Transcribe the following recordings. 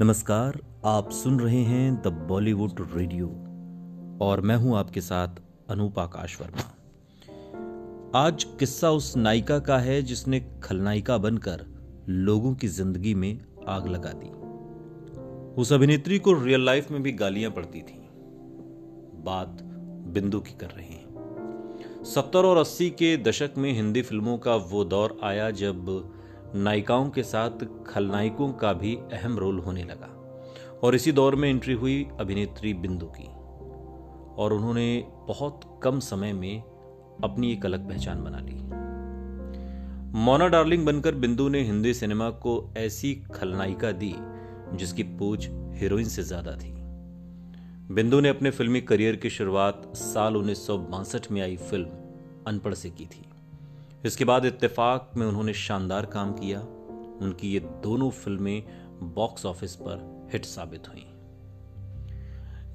नमस्कार, आप सुन रहे हैं द बॉलीवुड रेडियो और मैं हूँ आपके साथ अनूप आकाश वर्मा। आज किस्सा उस नायिका का है जिसने खलनायिका बनकर लोगों की ज़िंदगी में आग लगा दी। उस अभिनेत्री को रियल लाइफ में भी गालियाँ पड़ती थी। बात बिंदु की कर रहे हैं। सत्तर और अस्सी के दशक में हिंदी फ़िल्मों का वो दौर आया जब नायिकाओं के साथ खलनायकों का भी अहम रोल होने लगा और इसी दौर में एंट्री हुई अभिनेत्री बिंदु की। और उन्होंने बहुत कम समय में अपनी एक अलग पहचान बना ली। मोना डार्लिंग बनकर बिंदु ने हिंदी सिनेमा को ऐसी खलनायिका दी जिसकी पूछ हीरोइन से ज़्यादा थी। बिंदु ने अपने फिल्मी करियर की शुरुआत साल उन्नीस सौ बासठ में आई फ़िल्म अनपढ़ से की थी। इसके बाद इत्तेफाक में उन्होंने शानदार काम किया। उनकी ये दोनों फ़िल्में बॉक्स ऑफ़िस पर हिट साबित हुई।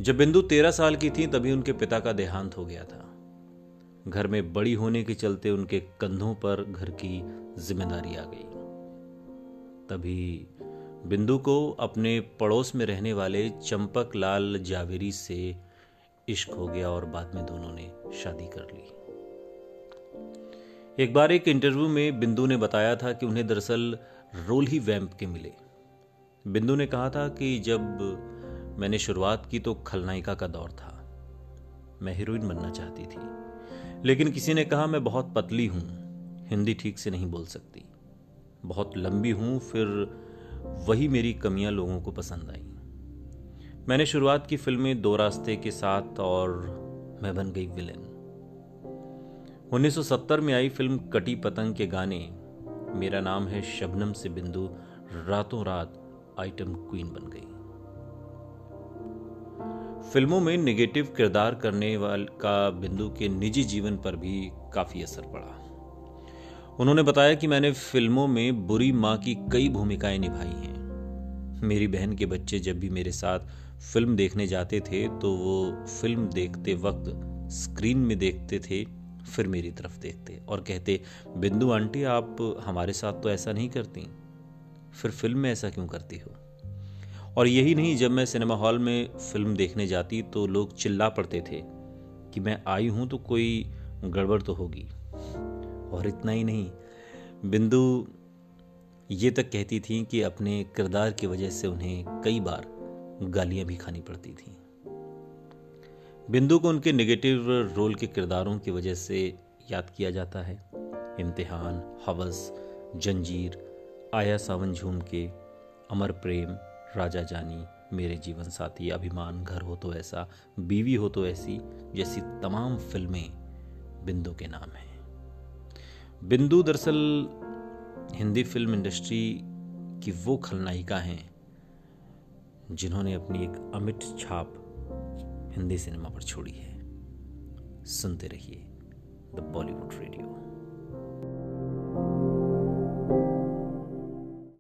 जब बिंदु तेरह साल की थी, तभी उनके पिता का देहांत हो गया था। घर में बड़ी होने के चलते उनके कंधों पर घर की ज़िम्मेदारी आ गई। तभी बिंदु को अपने पड़ोस में रहने वाले चंपक लाल जावेरी से इश्क हो गया और बाद में दोनों ने शादी कर ली। एक बार एक इंटरव्यू में बिंदु ने बताया था कि उन्हें दरअसल रोल ही वैम्प के मिले। बिंदु ने कहा था कि जब मैंने शुरुआत की तो खलनायिका का दौर था। मैं हीरोइन बनना चाहती थी। लेकिन किसी ने कहा, मैं बहुत पतली हूँ, हिंदी ठीक से नहीं बोल सकती। बहुत लंबी हूँ, फिर वही मेरी कमियाँ लोगों को पसंद आई। मैंने शुरुआत की फ़िल्में दो रास्ते के साथ और मैं बन गई विलेन। 1970 में आई फ़िल्म कटी पतंग के गाने। मेरा नाम है शबनम से बिंदु। रातों रात आइटम क्वीन बन गई। फ़िल्मों में निगेटिव किरदार करने वाल का बिंदु के निजी जीवन पर भी काफ़ी असर पड़ा। उन्होंने बताया कि मैंने फ़िल्मों में बुरी माँ की कई भूमिकाएँ निभाई हैं। मेरी बहन के बच्चे जब भी मेरे साथ फ़िल्म देखने जाते थे तो वो फ़िल्म देखते वक्त स्क्रीन में देखते थे। फिर मेरी तरफ़ देखते और कहते, बिंदु आंटी, आप हमारे साथ तो ऐसा नहीं करती। फिर फ़िल्म में ऐसा क्यों करती हो? और यही नहीं, जब मैं सिनेमा हॉल में फ़िल्म देखने जाती तो लोग चिल्ला पड़ते थे कि मैं आई हूँ तो कोई गड़बड़ तो होगी। और इतना ही नहीं, बिंदु ये तक कहती थी कि अपने किरदार की वजह से उन्हें कई बार गालियाँ भी खानी पड़ती थीं। बिंदु को उनके नेगेटिव रोल के किरदारों की वजह से याद किया जाता है। इम्तिहान, हवस, जंजीर, आया सावन झूम के, अमर प्रेम, राजा जानी, मेरे जीवन साथी, अभिमान, घर हो तो ऐसा, बीवी हो तो ऐसी, जैसी तमाम फ़िल्में बिंदु के नाम हैं। बिंदु दरअसल हिंदी फ़िल्म इंडस्ट्री की वो खलनायिका हैं, जिन्होंने अपनी एक अमिट छाप हिंदी सिनेमा पर छोड़ी है। सुनते रहिए द बॉलीवुड रेडियो